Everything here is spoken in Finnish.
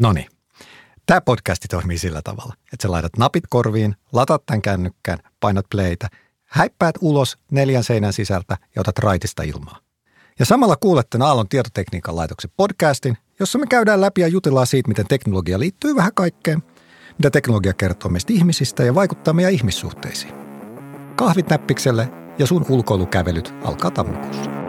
No niin. Tämä podcasti toimii sillä tavalla, että sä laitat napit korviin, latat tämän kännykkään, painat playtä, häippäät ulos neljän seinän sisältä ja otat raitista ilmaa. Ja samalla kuulette Aallon tietotekniikan laitoksen podcastin, jossa me käydään läpi ja jutellaan siitä, miten teknologia liittyy vähän kaikkeen, mitä teknologia kertoo meistä ihmisistä ja vaikuttaa meidän ihmissuhteisiin. Kahvit näppikselle ja sun ulkoilukävelyt alkaa tammikuussa.